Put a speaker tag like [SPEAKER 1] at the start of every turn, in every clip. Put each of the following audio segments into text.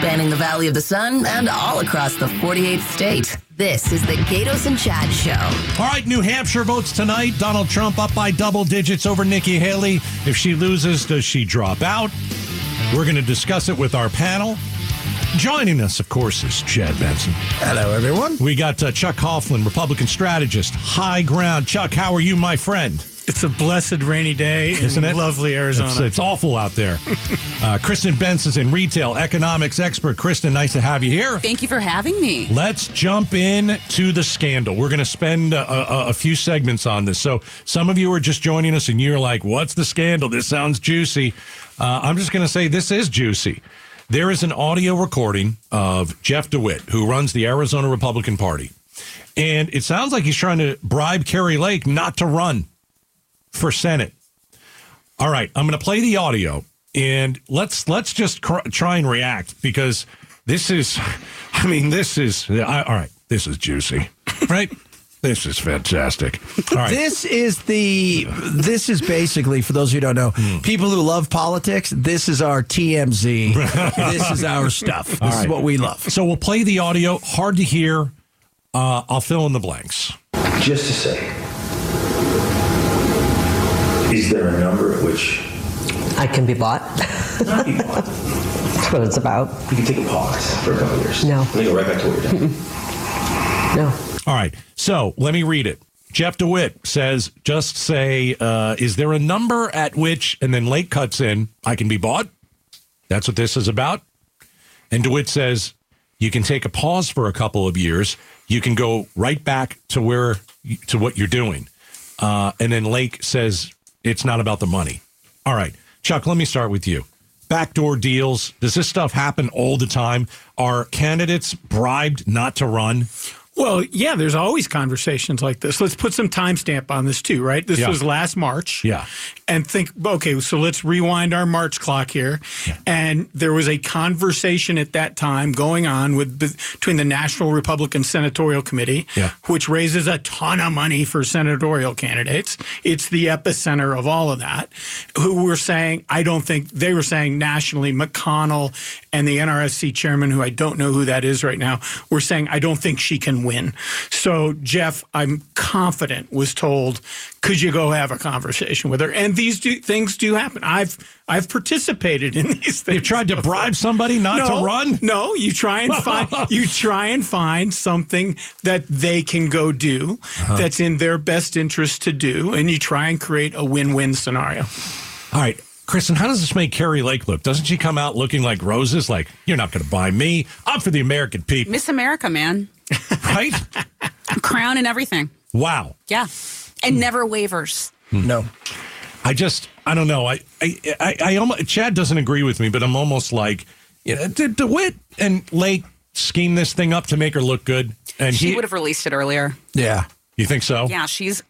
[SPEAKER 1] spanning the Valley of the Sun and all across the 48th state. This is the Gaydos and Chad Show.
[SPEAKER 2] All right, New Hampshire votes tonight. Donald Trump up by double digits over Nikki Haley. If she loses, does she drop out? We're going to discuss it with our panel. Joining us, of course, is Chad Benson.
[SPEAKER 3] Hello, everyone.
[SPEAKER 2] We got uh, Chuck Coughlin, Republican strategist, high ground. Chuck, how are you, my friend?
[SPEAKER 4] It's a blessed rainy day,
[SPEAKER 2] Isn't
[SPEAKER 4] in
[SPEAKER 2] it?
[SPEAKER 4] Lovely Arizona.
[SPEAKER 2] It's, it's awful out there. uh, Kristen Benson's in retail economics expert. Kristen, nice to have you here.
[SPEAKER 5] Thank you for having me.
[SPEAKER 2] Let's jump in to the scandal. We're going to spend a, a, a few segments on this. So, some of you are just joining us and you're like, what's the scandal? This sounds juicy. Uh, I'm just going to say this is juicy. There is an audio recording of Jeff DeWitt, who runs the Arizona Republican Party. And it sounds like he's trying to bribe Kari Lake not to run for Senate. All right, I'm going to play the audio and let's let's just cr- try and react because this is, I mean, this is I, all right. This is juicy, right? this is fantastic. All right,
[SPEAKER 3] This is the. This is basically for those who don't know,
[SPEAKER 2] Hmm.
[SPEAKER 3] people who love politics. This is our TMZ. this is our stuff. This is what we love.
[SPEAKER 2] so we'll play the audio. Hard to hear. Uh, I'll fill in the blanks.
[SPEAKER 6] Just to say, is there a number at which
[SPEAKER 7] I can be bought.
[SPEAKER 6] not be bought?
[SPEAKER 7] That's what it's about.
[SPEAKER 6] You can take a pause for a couple of years.
[SPEAKER 7] No.
[SPEAKER 6] And then go right back to what you're doing.
[SPEAKER 7] No.
[SPEAKER 2] All right. So let me read it. Jeff DeWitt says, just say, uh, is there a number at which, and then Lake cuts in, I can be bought? That's what this is about. And DeWitt says, you can take a pause for a couple of years. You can go right back to where, to what you're doing. Uh, and then Lake says, it's not about the money. All right. Chuck, let me start with you. Backdoor deals. Does this stuff happen all the time? Are candidates bribed not to run?
[SPEAKER 4] Well, yeah, there's always conversations like this. Let's put some timestamp on this too, right? This
[SPEAKER 2] Yeah.
[SPEAKER 4] was last March.
[SPEAKER 2] Yeah.
[SPEAKER 4] And think, okay, so let's rewind our March clock here. Yeah. And there was a conversation at that time going on with between the National Republican Senatorial Committee,
[SPEAKER 2] Yeah.
[SPEAKER 4] which raises a ton of money for senatorial candidates. It's the epicenter of all of that. Who were saying, I don't think they were saying nationally, McConnell and the NRSC chairman, who I don't know who that is right now, were saying, I don't think she can win. So Jeff, I'm confident, was told, could you go have a conversation with her? And these do, things do happen. I've I've participated in these things.
[SPEAKER 2] You've tried to bribe somebody not
[SPEAKER 4] no,
[SPEAKER 2] to run?
[SPEAKER 4] No, you try and find you try and find something that they can go do
[SPEAKER 2] Uh-huh.
[SPEAKER 4] that's in their best interest to do, and you try and create a win-win scenario.
[SPEAKER 2] All right. Kristen, how does this make Kari Lake look? Doesn't she come out looking like roses? Like, you're not going to buy me. I'm for the American people,
[SPEAKER 5] Miss America, man.
[SPEAKER 2] right?
[SPEAKER 5] Crown and everything.
[SPEAKER 2] wow.
[SPEAKER 5] Yeah. And hmm. never wavers. Hmm.
[SPEAKER 3] No.
[SPEAKER 2] I just, I don't know. I, I, I, I almost, Chad doesn't agree with me, but I'm almost like, you know, did DeWitt and Lake scheme this thing up to make her look good? And
[SPEAKER 5] She
[SPEAKER 2] he,
[SPEAKER 5] would have released it earlier.
[SPEAKER 3] Yeah.
[SPEAKER 2] you think so?
[SPEAKER 5] Yeah, she's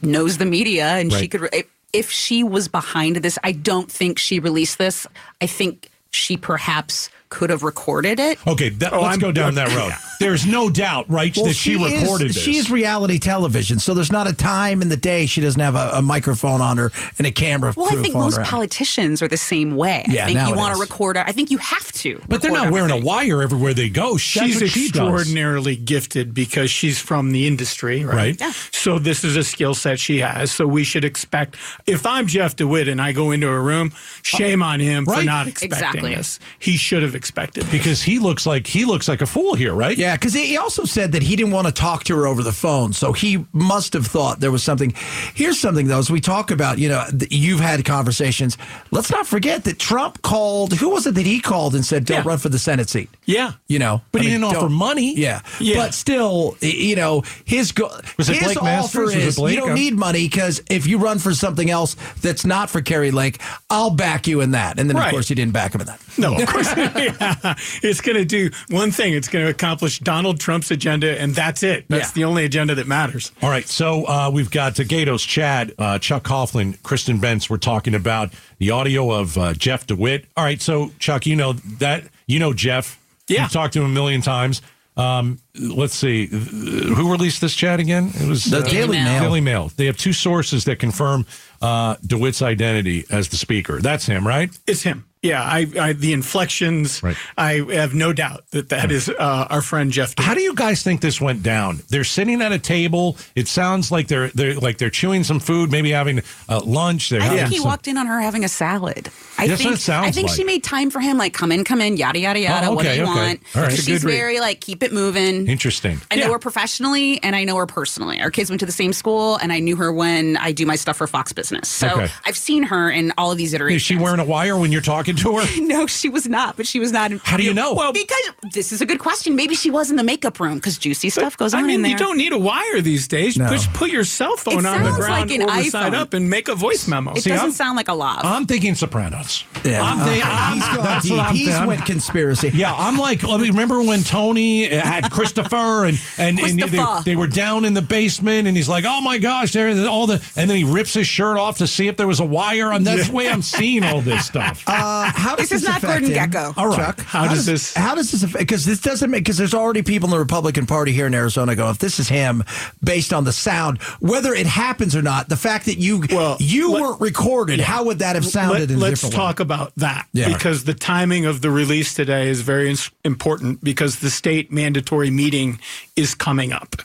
[SPEAKER 5] knows the media and she could re- if she was behind this, I don't think she released this. I think she perhaps could have recorded it.
[SPEAKER 2] Okay, that, oh, let's
[SPEAKER 4] I'm-
[SPEAKER 2] go down that road. There's no doubt, right, that she, recorded
[SPEAKER 3] is,
[SPEAKER 2] this.
[SPEAKER 3] She's reality television, so there's not a time in the day she doesn't have a, a microphone on her and a camera.
[SPEAKER 5] Well, I think most
[SPEAKER 3] around.
[SPEAKER 5] politicians are the same way.
[SPEAKER 3] Yeah,
[SPEAKER 5] I think you want to record it. I think you have to.
[SPEAKER 2] but they're
[SPEAKER 5] record
[SPEAKER 2] not wearing a wire everywhere they go.
[SPEAKER 4] She's
[SPEAKER 2] what she
[SPEAKER 4] extraordinarily gifted because she's from the industry, right?
[SPEAKER 2] Right.
[SPEAKER 5] Yeah.
[SPEAKER 4] So this is a skill set she has. So we should expect. If I'm Jeff DeWitt and I go into a room, shame uh, on him
[SPEAKER 2] Right.
[SPEAKER 4] for not expecting
[SPEAKER 5] Exactly.
[SPEAKER 4] this. He should have expected.
[SPEAKER 2] Because he looks like he looks like a fool here, right?
[SPEAKER 3] Yeah, because he also said that he didn't want to talk to her over the phone, so he must have thought there was something. Here's something though, as we talk about, you know, you've had conversations. Let's not forget that Trump called. Who was it that he called and said, "Don't
[SPEAKER 4] Yeah.
[SPEAKER 3] run for the Senate seat"?
[SPEAKER 4] Yeah.
[SPEAKER 3] You know,
[SPEAKER 2] But
[SPEAKER 3] I
[SPEAKER 2] he
[SPEAKER 3] mean,
[SPEAKER 2] didn't offer money.
[SPEAKER 3] Yeah.
[SPEAKER 4] Yeah.
[SPEAKER 3] but still, you know, his go-
[SPEAKER 2] Was it
[SPEAKER 3] his
[SPEAKER 2] Blake Masters?
[SPEAKER 3] offer
[SPEAKER 2] Was it
[SPEAKER 3] is
[SPEAKER 2] Blake?
[SPEAKER 3] you don't need money because if you run for something else that's not for Kari Lake, I'll back you in that. And then of course he didn't back him in that.
[SPEAKER 4] No, of course. yeah. It's going to do one thing. It's going to accomplish Donald Trump's agenda, and that's it. That's
[SPEAKER 3] Yeah.
[SPEAKER 4] the only agenda that matters.
[SPEAKER 2] All right, so uh, we've got uh, Gaydos, Chad, uh, Chuck Coughlin, Kristen Bentz. We're talking about the audio of uh, Jeff DeWitt. All right, so Chuck, you know that you know Jeff.
[SPEAKER 4] Yeah.
[SPEAKER 2] You've talked to him a million times. Um, let's see, who released this chat again? It was
[SPEAKER 3] The
[SPEAKER 2] uh,
[SPEAKER 3] Daily
[SPEAKER 5] Mail.
[SPEAKER 3] Mail.
[SPEAKER 2] Daily Mail. They have two sources that confirm uh, DeWitt's identity as the speaker. That's him, right?
[SPEAKER 4] It's him. Yeah, I, I the inflections.
[SPEAKER 2] Right.
[SPEAKER 4] I have no doubt that that is uh, our friend Jeff.
[SPEAKER 2] How do you guys think this went down? They're sitting at a table. It sounds like they're they're like they're chewing some food, maybe having uh, lunch. They're
[SPEAKER 5] I
[SPEAKER 2] having
[SPEAKER 5] think he
[SPEAKER 2] some-
[SPEAKER 5] walked in on her having a salad. I
[SPEAKER 2] That's
[SPEAKER 5] think
[SPEAKER 2] what it sounds
[SPEAKER 5] I think
[SPEAKER 2] like.
[SPEAKER 5] she made time for him, like come in, come in, yada yada yada.
[SPEAKER 2] Oh,
[SPEAKER 5] what do you
[SPEAKER 2] okay.
[SPEAKER 5] want?
[SPEAKER 2] All right.
[SPEAKER 5] She's
[SPEAKER 4] good read.
[SPEAKER 5] very like keep it moving.
[SPEAKER 2] Interesting.
[SPEAKER 5] I know
[SPEAKER 4] Yeah.
[SPEAKER 5] her professionally and I know her personally. Our kids went to the same school and I knew her when I do my stuff for Fox Business. So
[SPEAKER 2] Okay.
[SPEAKER 5] I've seen her in all of these iterations.
[SPEAKER 2] Is she wearing a wire when you're talking to her?
[SPEAKER 5] No, she was not, but she was not.
[SPEAKER 2] How do you know?
[SPEAKER 5] Well, because this is a good question. Maybe she was in the makeup room because juicy stuff goes
[SPEAKER 4] I
[SPEAKER 5] on
[SPEAKER 4] mean,
[SPEAKER 5] in there.
[SPEAKER 4] you don't need a wire these days.
[SPEAKER 3] No.
[SPEAKER 4] Just put your cell phone
[SPEAKER 5] It
[SPEAKER 4] on the ground
[SPEAKER 5] like an
[SPEAKER 4] or the side up and make a voice memo.
[SPEAKER 5] it
[SPEAKER 2] See,
[SPEAKER 5] doesn't
[SPEAKER 2] I'm-
[SPEAKER 5] sound like a laugh.
[SPEAKER 2] I'm thinking Sopranos.
[SPEAKER 3] Yeah,
[SPEAKER 2] I'm
[SPEAKER 3] uh,
[SPEAKER 2] thi- I'm-
[SPEAKER 3] he's gone
[SPEAKER 2] that's
[SPEAKER 3] deep.
[SPEAKER 2] what I'm
[SPEAKER 3] He's
[SPEAKER 2] thinking.
[SPEAKER 3] went conspiracy.
[SPEAKER 2] Yeah, I'm like, I mean, remember when Tony had Christopher and and, and they, they were down in the basement and he's like, oh my gosh, there all the and then he rips his shirt off to see if there was a wire. And that's the way I'm seeing all this stuff.
[SPEAKER 3] Uh, Uh, how does
[SPEAKER 5] This is not
[SPEAKER 3] affect
[SPEAKER 5] Gordon
[SPEAKER 3] him?
[SPEAKER 5] Gekko.
[SPEAKER 3] All right.
[SPEAKER 2] Chuck,
[SPEAKER 4] how does this-
[SPEAKER 3] How does this affect? Because this doesn't make. Because there's already people in the Republican Party here in Arizona go, if this is him, based on the sound, whether it happens or not, the fact that you
[SPEAKER 4] Well,
[SPEAKER 3] you
[SPEAKER 4] let-
[SPEAKER 3] weren't recorded, how would that have sounded? in a
[SPEAKER 4] Let, us
[SPEAKER 3] different
[SPEAKER 4] talk about that
[SPEAKER 3] Yeah.
[SPEAKER 4] because the timing of the release today is very important because the state mandatory meeting is coming up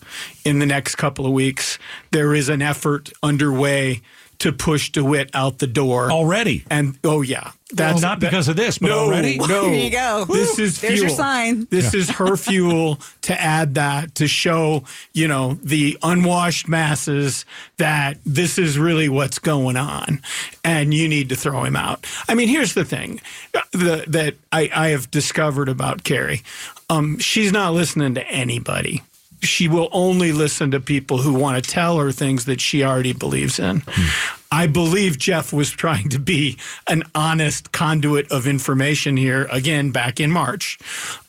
[SPEAKER 4] in the next couple of weeks. There is an effort underway to push DeWitt out the door
[SPEAKER 2] Already.
[SPEAKER 4] And oh yeah, that's
[SPEAKER 2] not because of this, but
[SPEAKER 4] no,
[SPEAKER 2] already?
[SPEAKER 4] No,
[SPEAKER 5] There you go.
[SPEAKER 4] This
[SPEAKER 5] Woo.
[SPEAKER 4] is
[SPEAKER 5] There's your sign.
[SPEAKER 4] This is her fuel to add that to show you know the unwashed masses that this is really what's going on, and you need to throw him out. I mean, here's the thing the, that I, I have discovered about Kari. Um, she's not listening to anybody. She will only listen to people who want to tell her things that she already believes in. I believe Jeff was trying to be an honest conduit of information here again back in March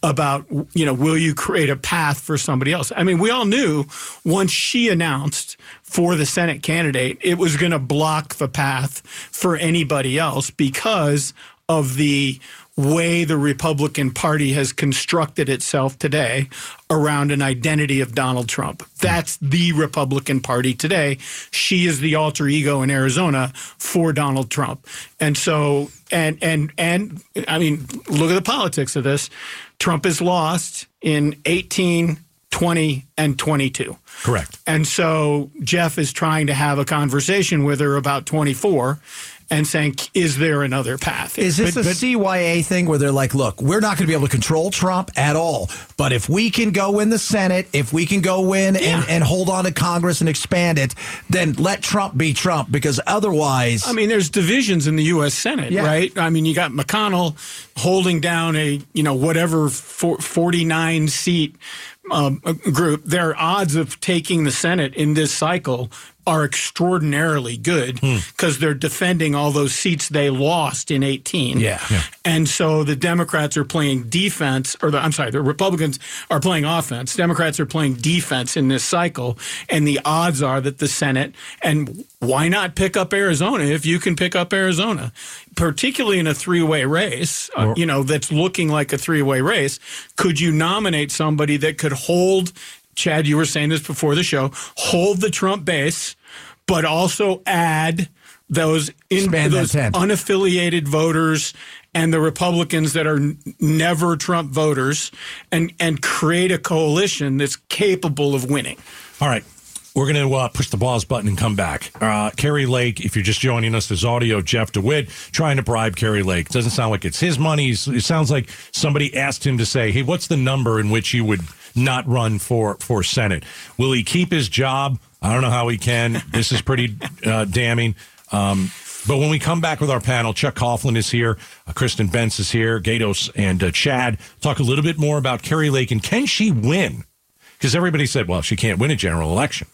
[SPEAKER 4] about you know will you create a path for somebody else? I mean, we all knew once she announced for the Senate candidate, it was going to block the path for anybody else because of the way the Republican Party has constructed itself today around an identity of Donald Trump. That's the Republican Party today. She is the alter ego in Arizona for Donald Trump. And so and and and I mean, look at the politics of this. Trump is lost in 18 20 and 22.
[SPEAKER 2] Correct.
[SPEAKER 4] And so Jeff is trying to have a conversation with her about 24 and saying, is there another path?
[SPEAKER 3] Is this
[SPEAKER 2] But-
[SPEAKER 3] a
[SPEAKER 2] but-
[SPEAKER 3] CYA thing where they're like, look, we're not going to be able to control Trump at all, but if we can go in the Senate, if we can go win
[SPEAKER 4] Yeah.
[SPEAKER 3] and, and hold on to Congress and expand it, then let Trump be Trump because otherwise.
[SPEAKER 4] I mean, there's divisions in the U.S. Senate,
[SPEAKER 3] Yeah.
[SPEAKER 4] right? I mean, you got McConnell holding down a, you know, whatever for- 49 seat um, group. Their odds of taking the Senate in this cycle are extraordinarily good
[SPEAKER 3] Hmm.
[SPEAKER 4] because they're defending all those seats they lost in 18.
[SPEAKER 3] Yeah. Yeah.
[SPEAKER 4] And so the Democrats are playing defense, or the, I'm sorry, the Republicans are playing offense. Democrats are playing defense in this cycle. And the odds are that the Senate, and why not pick up Arizona if you can pick up Arizona, particularly in a three way race, uh, you know, that's looking like a three way race? Could you nominate somebody that could hold, Chad, you were saying this before the show, hold the Trump base, but also add those in those unaffiliated voters and the Republicans that are n- never Trump voters and and create a coalition that's capable of winning.
[SPEAKER 2] All right. We're going to uh, push the pause button and come back. Uh, Kari Lake, if you're just joining us, there's audio of Jeff DeWitt trying to bribe Kari Lake. Doesn't sound like it's his money. It sounds like somebody asked him to say, hey, what's the number in which you would not run for, for Senate? Will he keep his job? I don't know how he can. This is pretty uh, damning. Um, but when we come back with our panel, Chuck Coughlin is here, uh, Kristen Bentz is here, Gaydos and uh, Chad talk a little bit more about Kari Lake and can she win? Because everybody said, well, she can't win a general election.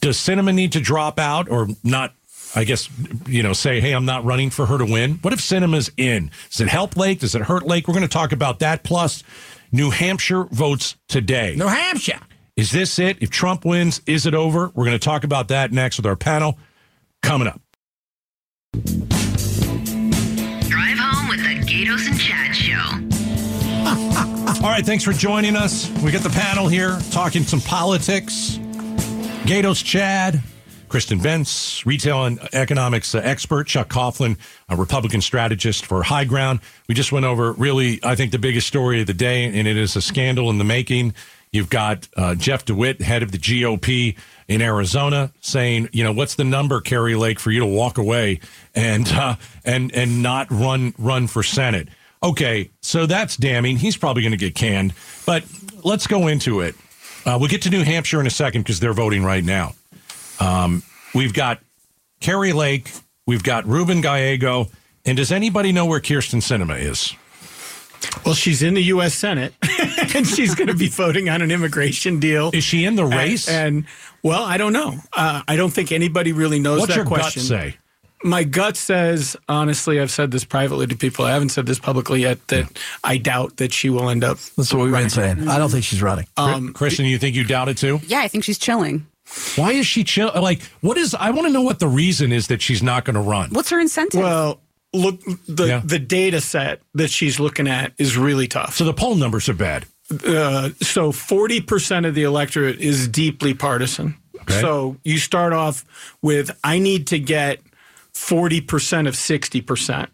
[SPEAKER 2] Does Sinema need to drop out or not? I guess, you know, say, hey, I'm not running for her to win. What if Sinema's in? Does it help Lake? Does it hurt Lake? We're going to talk about that. Plus, New Hampshire votes today.
[SPEAKER 3] New Hampshire.
[SPEAKER 2] Is this it? If Trump wins, is it over? We're going to talk about that next with our panel coming up.
[SPEAKER 1] Drive home with the Gaydos and Chad Show.
[SPEAKER 2] All right, thanks for joining us. We got the panel here talking some politics. Gaydos Chad, Kristen Bentz, retail and economics uh, expert, Chuck Coughlin, a Republican strategist for High Ground. We just went over really, I think, the biggest story of the day, and it is a scandal in the making. You've got uh, Jeff DeWitt, head of the GOP in Arizona, saying, you know, what's the number, Kari Lake, for you to walk away and uh, and and not run run for Senate? Okay, so that's damning. He's probably going to get canned. But let's go into it. Uh, we'll get to New Hampshire in a second because they're voting right now. Um, we've got Kari Lake, we've got Ruben Gallego, and does anybody know where Kyrsten Sinema is?
[SPEAKER 4] Well, she's in the U.S. Senate, and she's going to be voting on an immigration deal.
[SPEAKER 2] Is she in the race?
[SPEAKER 4] And, and well, I don't know. Uh, I don't think anybody really knows
[SPEAKER 2] What's
[SPEAKER 4] that
[SPEAKER 2] your
[SPEAKER 4] question.
[SPEAKER 2] gut say?
[SPEAKER 4] My gut says, honestly, I've said this privately to people. I haven't said this publicly yet. That I doubt that she will end up.
[SPEAKER 3] That's what we've been saying. I don't think she's running.
[SPEAKER 4] Um,
[SPEAKER 2] Kristen, you think you doubt it too?
[SPEAKER 5] Yeah, I think she's chilling.
[SPEAKER 2] Why is she chill? Like, what is? I want to know what the reason is that she's not going to run.
[SPEAKER 5] What's her incentive?
[SPEAKER 4] well, look, the
[SPEAKER 2] Yeah.
[SPEAKER 4] the data set that she's looking at is really tough.
[SPEAKER 2] So the poll numbers are bad.
[SPEAKER 4] uh, so 40% of the electorate is deeply partisan.
[SPEAKER 2] Okay.
[SPEAKER 4] So you start off with, I need to get 40% of 60%.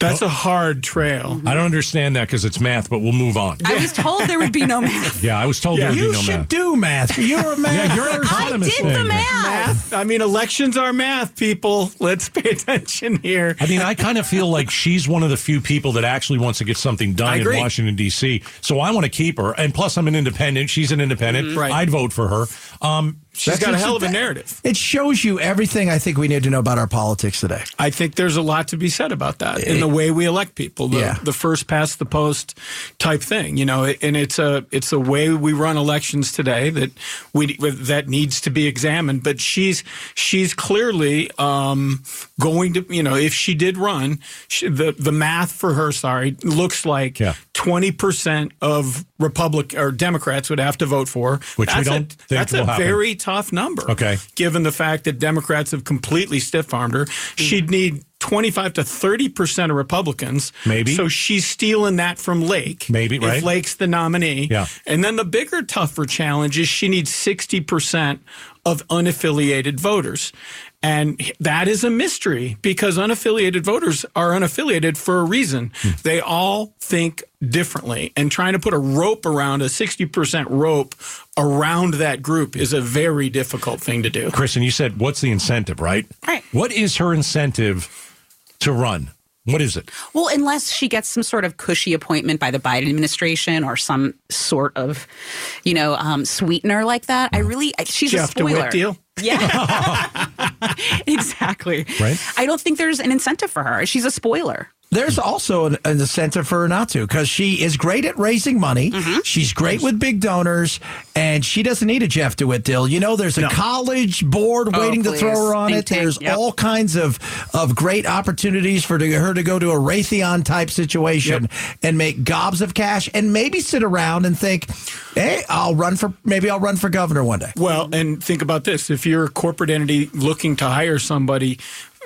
[SPEAKER 4] That's a hard trail.
[SPEAKER 2] I don't understand that because it's math, but we'll move on.
[SPEAKER 5] I was told there would be no math.
[SPEAKER 2] Yeah, I was told there would
[SPEAKER 3] you
[SPEAKER 2] be no math.
[SPEAKER 3] You should
[SPEAKER 2] math.
[SPEAKER 3] do math. You're a math.
[SPEAKER 2] Yeah, you're an
[SPEAKER 5] I
[SPEAKER 2] economist.
[SPEAKER 5] did the
[SPEAKER 2] thing.
[SPEAKER 5] math.
[SPEAKER 4] Math. I mean, elections are math, people. Let's pay attention here.
[SPEAKER 2] I mean, I kind of feel like she's one of the few people that actually wants to get something
[SPEAKER 4] I
[SPEAKER 2] done in
[SPEAKER 4] agree.
[SPEAKER 2] Washington D.C. So I want to keep her, and plus I'm an independent. She's an independent.
[SPEAKER 4] Mm-hmm. Right.
[SPEAKER 2] I'd vote for her. Um,
[SPEAKER 4] She's
[SPEAKER 3] That's
[SPEAKER 4] got a hell of a narrative.
[SPEAKER 3] It shows you everything I think we need to know about our politics today.
[SPEAKER 4] I think there's a lot to be said about that in the way we elect people. The,
[SPEAKER 3] Yeah.
[SPEAKER 4] the first past the post type thing, you know, and it's a it's a way we run elections today that we that needs to be examined. But she's she's clearly um, going to, you know, if she did run, she, the the math for her, sorry, looks like
[SPEAKER 2] Yeah.
[SPEAKER 4] twenty percent of Republic or Democrats would have to vote for, her.
[SPEAKER 2] Which we
[SPEAKER 4] that's
[SPEAKER 2] don't
[SPEAKER 4] a,
[SPEAKER 2] think
[SPEAKER 4] that's
[SPEAKER 2] will
[SPEAKER 4] a
[SPEAKER 2] happen.
[SPEAKER 4] very tough number.
[SPEAKER 2] Okay.
[SPEAKER 4] Given the fact that Democrats have completely stiff armed her, mm-hmm. she'd need 25 to 30% of Republicans.
[SPEAKER 2] Maybe.
[SPEAKER 4] So she's stealing that from Lake.
[SPEAKER 2] Maybe,
[SPEAKER 4] if
[SPEAKER 2] right.
[SPEAKER 4] Lake's the nominee.
[SPEAKER 2] Yeah.
[SPEAKER 4] And then the bigger, tougher challenge is she needs 60% of unaffiliated voters. And that is a mystery because unaffiliated voters are unaffiliated for a reason.
[SPEAKER 2] Hmm.
[SPEAKER 4] They all think differently. And trying to put a rope around a 60% rope around that group is a very difficult thing to do.
[SPEAKER 2] Kristen, you said what's the incentive, right?
[SPEAKER 5] Right.
[SPEAKER 2] What is her incentive to run? What is it?
[SPEAKER 5] Well, unless she gets some sort of cushy appointment by the Biden administration or some sort of, you know, um, sweetener like that, I really, I- she's
[SPEAKER 4] Jeff
[SPEAKER 5] a spoiler.
[SPEAKER 4] DeWitt deal?
[SPEAKER 5] Yeah, exactly.
[SPEAKER 2] Right.
[SPEAKER 5] I don't think there's an incentive for her. She's a spoiler.
[SPEAKER 3] There's hmm. also an, an incentive for her not to because she is great at raising money. Mm-hmm. She's great with big donors, and she doesn't need a Jeff DeWitt deal. You know, there's a college board
[SPEAKER 5] Oh,
[SPEAKER 3] waiting to throw her on
[SPEAKER 5] Think
[SPEAKER 3] it. There's
[SPEAKER 5] Yep.
[SPEAKER 3] all kinds of of great opportunities for to, her to go to a Raytheon type situation and make gobs of cash, and maybe sit around and think, "Hey, I'll run for maybe I'll run for governor one day."
[SPEAKER 4] Well, and think about this: if you're a corporate entity looking to hire somebody,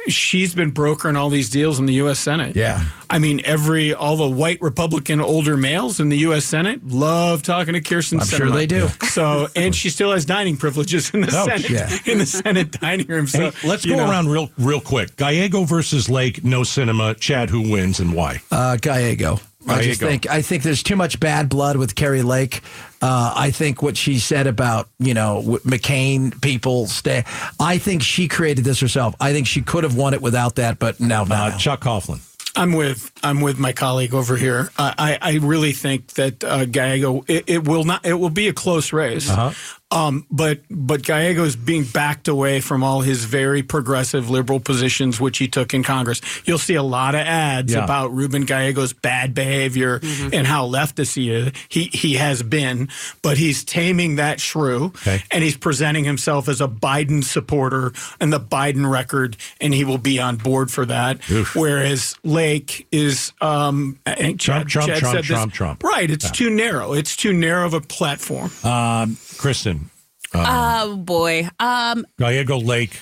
[SPEAKER 4] she's been brokering all these deals in the U.S. Senate.
[SPEAKER 3] Yeah.
[SPEAKER 4] I mean, every all the white Republican older males in the U.S. Senate love talking to Kyrsten.
[SPEAKER 3] I'm sure they do.
[SPEAKER 4] So, and she still has dining privileges in the
[SPEAKER 2] Oh,
[SPEAKER 4] Senate
[SPEAKER 3] yeah.
[SPEAKER 4] in the Senate dining room. So
[SPEAKER 2] Hey, let's go
[SPEAKER 4] know,
[SPEAKER 2] around real real quick. Gallego versus Lake, no Sinema. Chad, who wins and why?
[SPEAKER 3] Uh, Gallego. I just
[SPEAKER 2] Gallego.
[SPEAKER 3] think I think there's too much bad blood with Kari Lake. Uh, I think what she said about you know McCain people stay. I think she created this herself. I think she could have won it without that, but no, no.
[SPEAKER 2] Uh. Chuck Coughlin.
[SPEAKER 4] I'm with I'm with my colleague over here. I I, I really think that uh, Gallego it, it will not it will be a close race.
[SPEAKER 2] Uh-huh.
[SPEAKER 4] Um, but but Gallego is being backed away from all his very progressive liberal positions, which he took in Congress. You'll see a lot of ads
[SPEAKER 2] Yeah.
[SPEAKER 4] about Ruben Gallego's bad behavior and how leftist he is. He he has been, but he's taming that shrew,
[SPEAKER 2] Okay.
[SPEAKER 4] and he's presenting himself as a Biden supporter and the Biden record, and he will be on board for that. Whereas Lake is, um, I
[SPEAKER 2] Trump,
[SPEAKER 4] Chad-
[SPEAKER 2] Trump,
[SPEAKER 4] Chad
[SPEAKER 2] Trump,
[SPEAKER 4] said this-
[SPEAKER 2] Trump, Trump.
[SPEAKER 4] Right, it's too narrow. It's too narrow of a platform.
[SPEAKER 2] Um, Kristen,
[SPEAKER 5] Oh boy. Um,
[SPEAKER 2] Gallego Lake.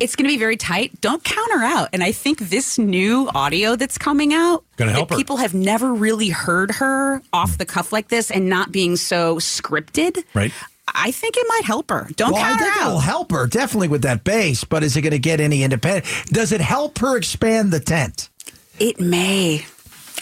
[SPEAKER 5] it's going to be very tight. Don't count her out. And I think this new audio that's coming out,
[SPEAKER 2] Gonna help
[SPEAKER 5] that
[SPEAKER 2] her.
[SPEAKER 5] people have never really heard her off the cuff like this and not being so scripted.
[SPEAKER 2] Right.
[SPEAKER 5] I think it might help her. Don't
[SPEAKER 3] Well, I
[SPEAKER 5] count
[SPEAKER 3] think
[SPEAKER 5] her
[SPEAKER 3] it'll help her definitely with that base, but is it going to get any independent? Does it help her expand the tent?
[SPEAKER 5] It may.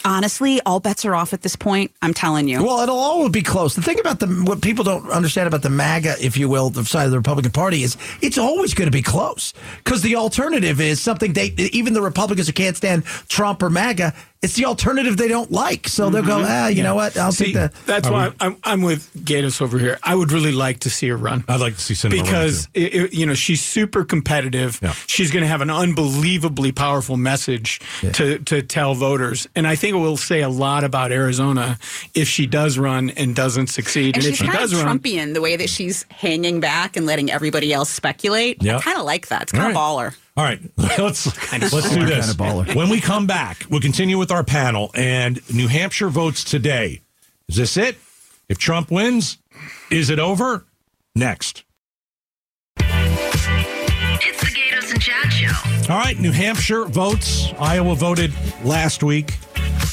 [SPEAKER 5] Honestly, all bets are off at this point. I'm telling you.
[SPEAKER 3] Well, it'll always be close. The thing about the what people don't understand about the MAGA, if you will, the side of the Republican Party is it's always going to be close because the alternative is something they even the Republicans who can't stand Trump or MAGA. It's the alternative they don't like, so they'll go, ah, you know what? I'll
[SPEAKER 4] See,
[SPEAKER 3] take the.
[SPEAKER 4] that's why I'm, I'm with Gaydos over here. I would really like to see her run.
[SPEAKER 2] I'd like to see Sinema run,
[SPEAKER 4] because
[SPEAKER 2] too.
[SPEAKER 4] it, it- you know she's super competitive.
[SPEAKER 2] Yeah.
[SPEAKER 4] She's going to have an unbelievably powerful message to to tell voters, and I think it will say a lot about Arizona if she does run and doesn't succeed.
[SPEAKER 5] and
[SPEAKER 4] if
[SPEAKER 5] she's
[SPEAKER 4] she
[SPEAKER 5] kind of
[SPEAKER 4] does run,
[SPEAKER 5] Trumpian the way that she's hanging back and letting everybody else speculate.
[SPEAKER 2] Yeah.
[SPEAKER 5] I kind of like that. It's kind
[SPEAKER 2] All
[SPEAKER 5] of
[SPEAKER 2] right.
[SPEAKER 5] baller.
[SPEAKER 2] All right, let's let's do this.
[SPEAKER 3] Kinda.
[SPEAKER 2] When we come back, we'll continue with our panel. And New Hampshire votes today. Is this it? If Trump wins, is it over? Next.
[SPEAKER 1] It's the Gaydos and Chad Show.
[SPEAKER 2] All right, New Hampshire votes. Iowa voted last week.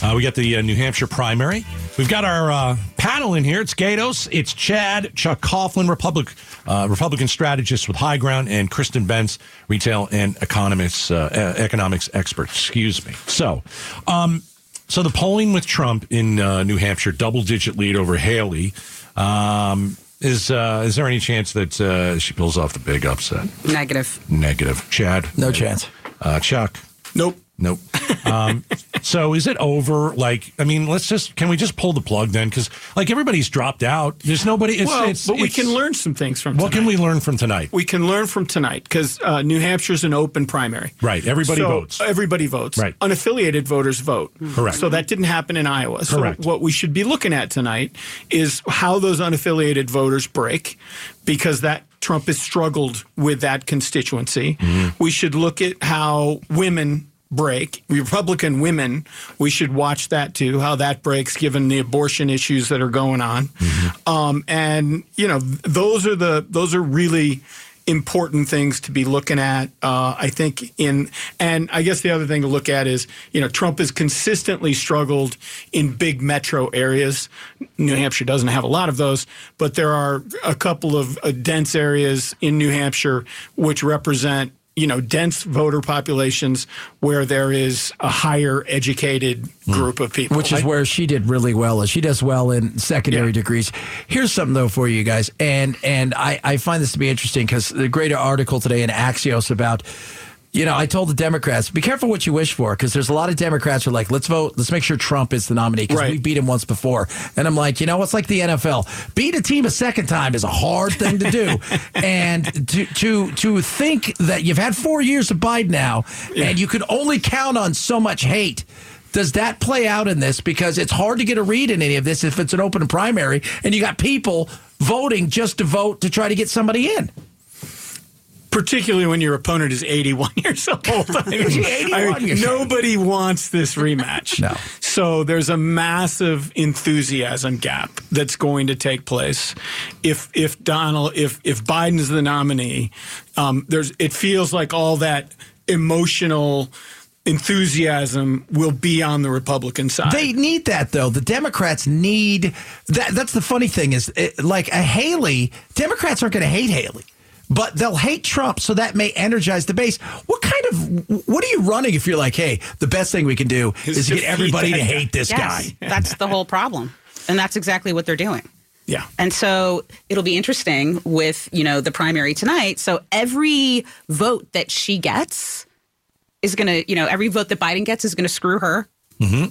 [SPEAKER 2] Uh, we got the uh, New Hampshire primary. We've got our uh, panel in here. It's Gaydos, it's Chad, Chuck Coughlin, Republic, uh, Republican strategist with High Ground, and Kristen Benz, retail and economics uh, economics expert. Excuse me. So, um, so the polling with Trump in uh, New Hampshire, double digit lead over Haley. Um, is uh, is there any chance that uh, she pulls off the big upset?
[SPEAKER 5] Negative.
[SPEAKER 2] Negative. Chad.
[SPEAKER 3] No chance.
[SPEAKER 2] Uh, Chuck.
[SPEAKER 4] nope.
[SPEAKER 2] Nope. Um, so is it over? Like, I mean, let's just can we just pull the plug then? Because like everybody's dropped out. There's nobody. It's,
[SPEAKER 4] well,
[SPEAKER 2] it's,
[SPEAKER 4] but we
[SPEAKER 2] it's-
[SPEAKER 4] can learn some things from.
[SPEAKER 2] What
[SPEAKER 4] tonight.
[SPEAKER 2] can we learn from tonight?
[SPEAKER 4] We can learn from tonight because uh, New Hampshire's an open primary.
[SPEAKER 2] Right, everybody
[SPEAKER 4] So,
[SPEAKER 2] votes.
[SPEAKER 4] Everybody votes.
[SPEAKER 2] Right.
[SPEAKER 4] Unaffiliated voters vote.
[SPEAKER 2] Correct.
[SPEAKER 4] So that didn't happen in Iowa. So
[SPEAKER 2] Correct.
[SPEAKER 4] what we should be looking at tonight is how those unaffiliated voters break, because that Trump has struggled with that constituency.
[SPEAKER 2] Mm-hmm.
[SPEAKER 4] We should look at how women break. Republican women we should watch that too how that breaks given the abortion issues that are going on.
[SPEAKER 2] Mm-hmm.
[SPEAKER 4] um, and you know those are the those are really important things to be looking at uh, i think in and i guess the other thing to look at is you know trump has consistently struggled in big metro areas. New hampshire doesn't have a lot of those but there are a couple of uh, dense areas in new hampshire which represent you know, dense voter populations where there is a higher educated hmm. group of people.
[SPEAKER 3] Which is where she did really well. Is she does well in secondary
[SPEAKER 4] Yeah.
[SPEAKER 3] degrees. Here's something though for you guys, and and I I find this to be interesting because the great article today in Axios about. You know, I told the Democrats, be careful what you wish for, because there's a lot of Democrats who are like, let's vote, let's make sure Trump is the nominee, because
[SPEAKER 4] Right.
[SPEAKER 3] we beat him once before. And I'm like, you know, it's like the NFL. Beat a team a second time is a hard thing to do. and to to to think that you've had four years of Biden now, and you could only count on so much hate. Does that play out in this? Because it's hard to get a read in any of this if it's an open primary and you got people voting just to vote to try to get somebody in.
[SPEAKER 4] Particularly when your opponent is 81 years old. I mean,
[SPEAKER 3] 81
[SPEAKER 4] I mean,
[SPEAKER 3] years old.
[SPEAKER 4] nobody wants this rematch.
[SPEAKER 3] No.
[SPEAKER 4] So there's a massive enthusiasm gap that's going to take place if if Donald if if Biden's the nominee. Um, there's it feels like all that emotional enthusiasm will be on the Republican side.
[SPEAKER 3] They need that though. The Democrats need that. That's the funny thing is, it, like a Haley, Democrats aren't going to hate Haley, but they'll hate Trump, so that may energize the base. What kind of what are you running if you're like, hey, the best thing we can do
[SPEAKER 4] Is
[SPEAKER 3] is to get everybody to hate this
[SPEAKER 5] Yes,
[SPEAKER 3] guy?
[SPEAKER 5] that's the whole problem. And that's exactly what they're doing.
[SPEAKER 4] yeah.
[SPEAKER 5] And so it'll be interesting with, you know, the primary tonight. So every vote that she gets is going to, you know, every vote that Biden gets is going to screw her. Mm-hmm.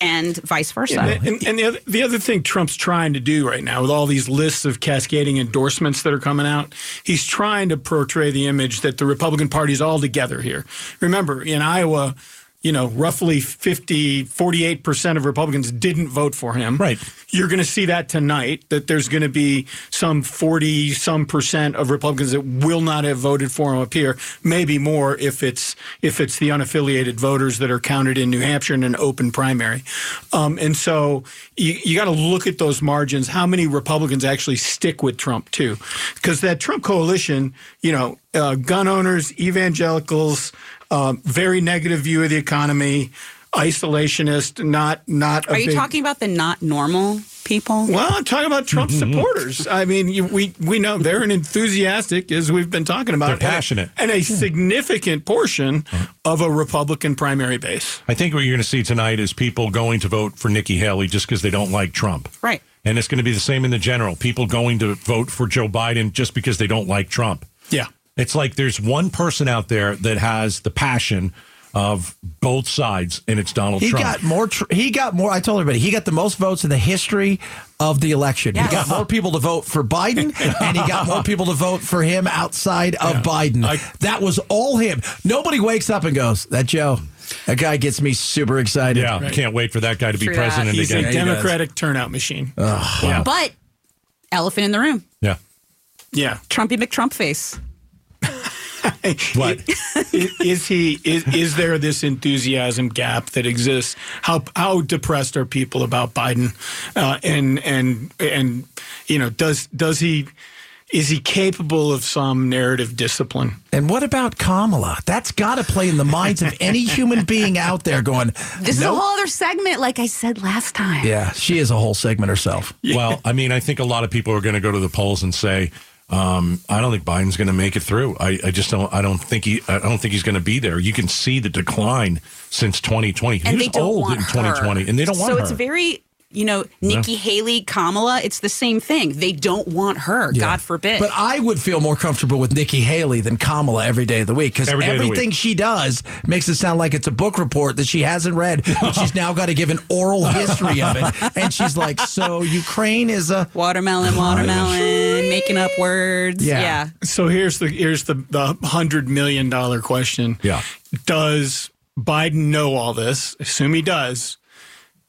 [SPEAKER 5] And vice versa.
[SPEAKER 4] And, and, and the, other, the other thing Trump's trying to do right now, with all these lists of cascading endorsements that are coming out, he's trying to portray the image that the Republican Party is all together here. Remember, in Iowa, you know, roughly 50, 48% of Republicans didn't vote for him.
[SPEAKER 2] Right.
[SPEAKER 4] You're going to see that tonight, that there's going to be some 40 some percent of Republicans that will not have voted for him up here, maybe more if it's if it's the unaffiliated voters that are counted in New Hampshire in an open primary. Um, and so you, you got to look at those margins. How many Republicans actually stick with Trump too? Because that Trump coalition, you know, uh, gun owners, evangelicals, um, very negative view of the economy, isolationist, not not. a
[SPEAKER 5] Are you
[SPEAKER 4] big-
[SPEAKER 5] talking about the not normal people?
[SPEAKER 4] Well, I'm talking about Trump
[SPEAKER 2] Mm-hmm.
[SPEAKER 4] supporters. I mean, you, we we know they're an enthusiastic, as we've been talking about.
[SPEAKER 2] They're
[SPEAKER 4] and a-
[SPEAKER 2] passionate.
[SPEAKER 4] and a significant portion of a Republican primary base.
[SPEAKER 2] I think what you're going to see tonight is people going to vote for Nikki Haley just because they don't like Trump.
[SPEAKER 5] Right.
[SPEAKER 2] And it's going to be the same in the general. People going to vote for Joe Biden just because they don't like Trump.
[SPEAKER 4] Yeah.
[SPEAKER 2] It's like there's one person out there that has the passion of both sides, and it's Donald Trump.
[SPEAKER 3] He
[SPEAKER 2] Trump.
[SPEAKER 3] got more. Tr- he got more. I told everybody he got the most votes in the history of the election. He got more people to vote for Biden, and he got more people to vote for him outside of Biden.
[SPEAKER 4] I-
[SPEAKER 3] that was all him. Nobody wakes up and goes, "That Joe, that guy gets me super excited."
[SPEAKER 2] yeah, I can't wait for that guy to be
[SPEAKER 5] True that.
[SPEAKER 2] president
[SPEAKER 4] He's
[SPEAKER 2] again.
[SPEAKER 4] a Democratic turnout machine.
[SPEAKER 2] yeah.
[SPEAKER 5] But elephant in the room,
[SPEAKER 2] yeah.
[SPEAKER 4] yeah.
[SPEAKER 5] Trumpy McTrump face.
[SPEAKER 2] What?
[SPEAKER 4] is, is he is, is there this enthusiasm gap that exists how how depressed are people about biden uh, and and and you know does does he is he capable of some narrative discipline
[SPEAKER 3] And what about Kamala? That's got to play in the minds of any human being out there. Going,
[SPEAKER 5] This is a whole other segment, like I said last time.
[SPEAKER 3] Yeah, she is a whole segment herself.
[SPEAKER 2] Well, I mean, I think a lot of people are going to go to the polls and say, um, "I don't think Biden's going to make it through." I, I just don't. I don't think he. I don't think he's going to be there. You can see the decline since 2020. He
[SPEAKER 5] and
[SPEAKER 2] was old in 2020,
[SPEAKER 5] her.
[SPEAKER 2] and they don't want
[SPEAKER 5] so
[SPEAKER 2] her.
[SPEAKER 5] it's very you know nikki haley kamala it's the same thing they don't want her god forbid
[SPEAKER 3] But I would feel more comfortable with Nikki Haley than Kamala every day of the week because
[SPEAKER 2] Every day
[SPEAKER 3] everything
[SPEAKER 2] week.
[SPEAKER 3] she does makes it sound like it's a book report that she hasn't read. But she's now got to give an oral history of it. And she's like, So Ukraine is a.
[SPEAKER 5] watermelon watermelon making up words
[SPEAKER 3] Yeah.
[SPEAKER 5] yeah,
[SPEAKER 4] so here's the here's the the hundred million dollar question
[SPEAKER 2] Yeah.
[SPEAKER 4] does biden know all this assume he does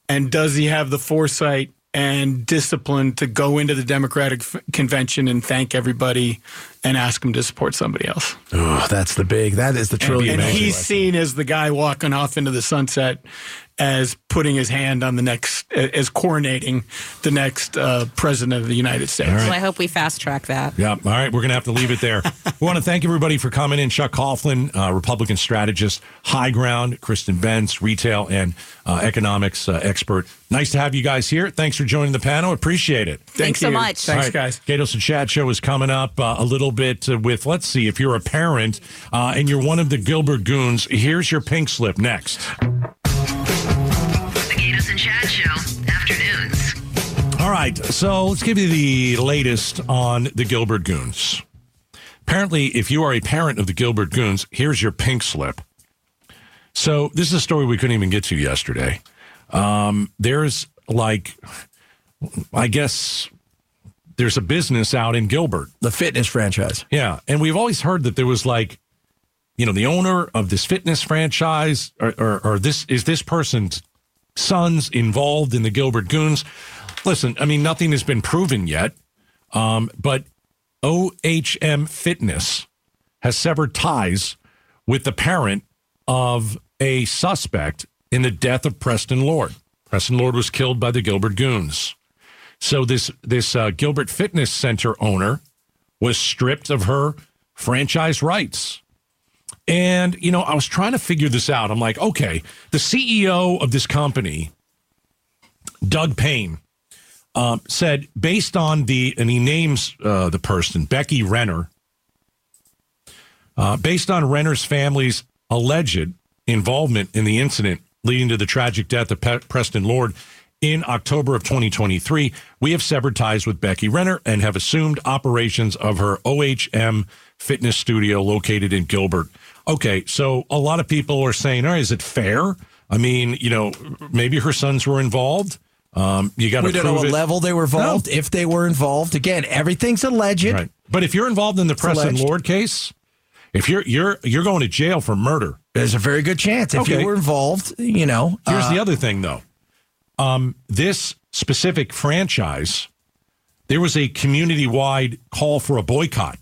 [SPEAKER 4] and does he have the foresight and discipline to go into the democratic f- convention and thank everybody and ask them to support somebody else
[SPEAKER 3] Oh, that's the big, that is the trillion.
[SPEAKER 4] and
[SPEAKER 3] dollar
[SPEAKER 4] he's seen as the guy walking off into the sunset as putting his hand on the next as coronating the next uh, president of the united states
[SPEAKER 5] so i hope we fast track that
[SPEAKER 2] Yeah. All right. We're going to have to leave it there. we want to thank everybody for coming in. Chuck Coughlin, uh, Republican strategist, High Ground, Kristen Benz, retail and uh, economics uh, expert. Nice to have you guys here. Thanks for joining the panel. Appreciate it.
[SPEAKER 5] Thanks so much.
[SPEAKER 4] thanks
[SPEAKER 2] All right.
[SPEAKER 4] guys
[SPEAKER 2] Gaydos and Chad show is coming up uh, a little bit uh, with, let's see, if you're a parent uh, and you're one of the Gilbert Goons, here's your pink slip next.
[SPEAKER 1] The and Chad Show, afternoons.
[SPEAKER 2] All right, so let's give you the latest on the Gilbert Goons. Apparently, if you are a parent of the Gilbert Goons, here's your pink slip. So, this is a story we couldn't even get to yesterday. Um, there's like, I guess, there's a business out in Gilbert.
[SPEAKER 3] the fitness franchise.
[SPEAKER 2] Yeah. And we've always heard that there was like, you know, the owner of this fitness franchise or, or, or this is this person's sons involved in the Gilbert Goons. Listen, I mean, nothing has been proven yet, um, but OHM Fitness has severed ties with the parent of a suspect in the death of Preston Lord. Preston Lord was killed by the Gilbert Goons. So this this uh, Gilbert Fitness Center owner was stripped of her franchise rights. And, you know, I was trying to figure this out. I'm like, okay, the CEO of this company, Doug Payne, um, said based on the, and he names uh, the person, Becky Renner, uh, based on Renner's family's alleged involvement in the incident leading to the tragic death of Pe- Preston Lord in October of 2023, we have severed ties with Becky Renner and have assumed operations of her OHM fitness studio located in Gilbert. Okay, so a lot of people are saying, all right, is it fair? I mean, you know, maybe her sons were involved. Um, you got to
[SPEAKER 3] We don't
[SPEAKER 2] prove
[SPEAKER 3] know what
[SPEAKER 2] it.
[SPEAKER 3] level they were involved, if they were involved. Again, everything's alleged.
[SPEAKER 2] Right. But if you're involved in the Preston
[SPEAKER 3] alleged.
[SPEAKER 2] Lord case, if you're you're you're going to jail for murder.
[SPEAKER 3] There's a very good chance if
[SPEAKER 2] Okay.
[SPEAKER 3] you were involved, you know.
[SPEAKER 2] Here's
[SPEAKER 3] uh,
[SPEAKER 2] the other thing, though. Um, this specific franchise, there was a community-wide call for a boycott.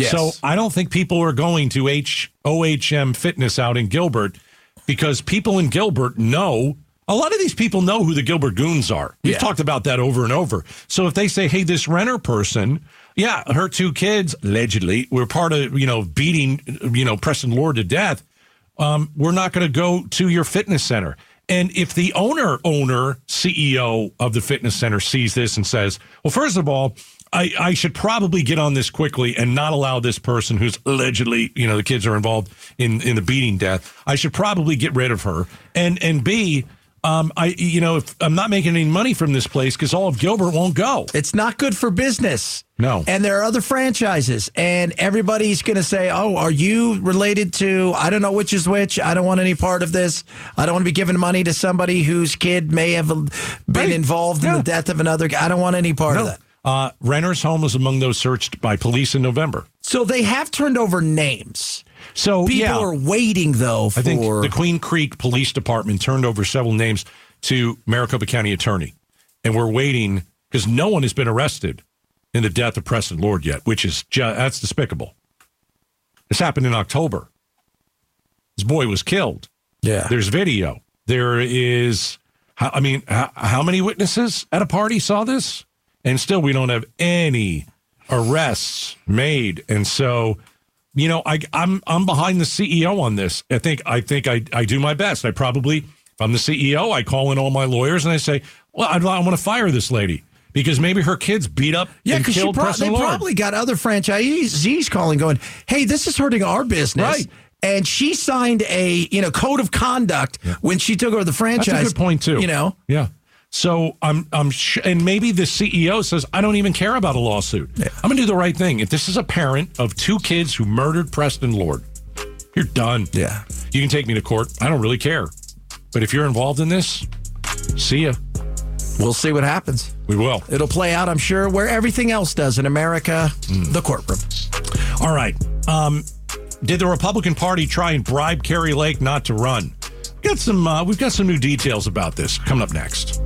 [SPEAKER 3] Yes.
[SPEAKER 2] So I don't think people are going to H OHM Fitness out in Gilbert because people in Gilbert know a lot of these people know who the Gilbert Goons are. We've
[SPEAKER 3] Yeah.
[SPEAKER 2] talked about that over and over. So if they say, hey, this Renner person, yeah, her two kids allegedly were part of, you know, beating, you know, Preston Lord to death, um, we're not going to go to your fitness center. And if the owner, owner, CEO of the fitness center sees this and says, well, first of all, I, I should probably get on this quickly and not allow this person who's allegedly, you know, the kids are involved in, in the beating death. I should probably get rid of her. And and B, um, I you know, if I'm not making any money from this place because all of Gilbert won't go.
[SPEAKER 3] It's not good for business.
[SPEAKER 2] No.
[SPEAKER 3] And there are other franchises, and everybody's going to say, Oh, are you related to, I don't know which is which. I don't want any part of this. I don't want to be giving money to somebody whose kid may have been
[SPEAKER 2] Right.
[SPEAKER 3] involved in the death of another. guy. I don't want any part of that.
[SPEAKER 2] Uh, Renner's home was among those searched by police in November.
[SPEAKER 3] So they have turned over names.
[SPEAKER 2] So
[SPEAKER 3] People
[SPEAKER 2] yeah.
[SPEAKER 3] are waiting, though, for.
[SPEAKER 2] I think the Queen Creek Police Department turned over several names to Maricopa County Attorney, and we're waiting because no one has been arrested in the death of Preston Lord yet, which is that's despicable. This happened in October. This boy was killed.
[SPEAKER 3] yeah.
[SPEAKER 2] There's video. There is, I mean, how, how many witnesses at a party saw this? And still, we don't have any arrests made. And so, you know, I, I'm I'm behind the CEO on this. I think I think I, I do my best. I probably, if I'm the CEO, I call in all my lawyers and I say, well, I, I want to fire this lady because maybe her kids beat up
[SPEAKER 3] Yeah,
[SPEAKER 2] and
[SPEAKER 3] because
[SPEAKER 2] killed
[SPEAKER 3] pro- they
[SPEAKER 2] Lord.
[SPEAKER 3] probably got other franchisees calling, going, "Hey, this is hurting our business."
[SPEAKER 2] Right.
[SPEAKER 3] And she signed a you know code of conduct when she took over the franchise.
[SPEAKER 2] That's a good point too.
[SPEAKER 3] You know,
[SPEAKER 2] yeah. So I'm I'm sh- and maybe the CEO says I don't even care about a lawsuit. I'm gonna do the right thing. If this is a parent of two kids who murdered Preston Lord, you're done.
[SPEAKER 3] Yeah.
[SPEAKER 2] You can take me to court. I don't really care. But if you're involved in this, see ya.
[SPEAKER 3] we'll see what happens.
[SPEAKER 2] We will.
[SPEAKER 3] It'll play out, I'm sure, where everything else does in America,
[SPEAKER 2] Hmm.
[SPEAKER 3] the courtroom.
[SPEAKER 2] All right. Um, did the Republican Party try and bribe Kari Lake not to run? Got some. Uh, we've got some new details about this coming up next.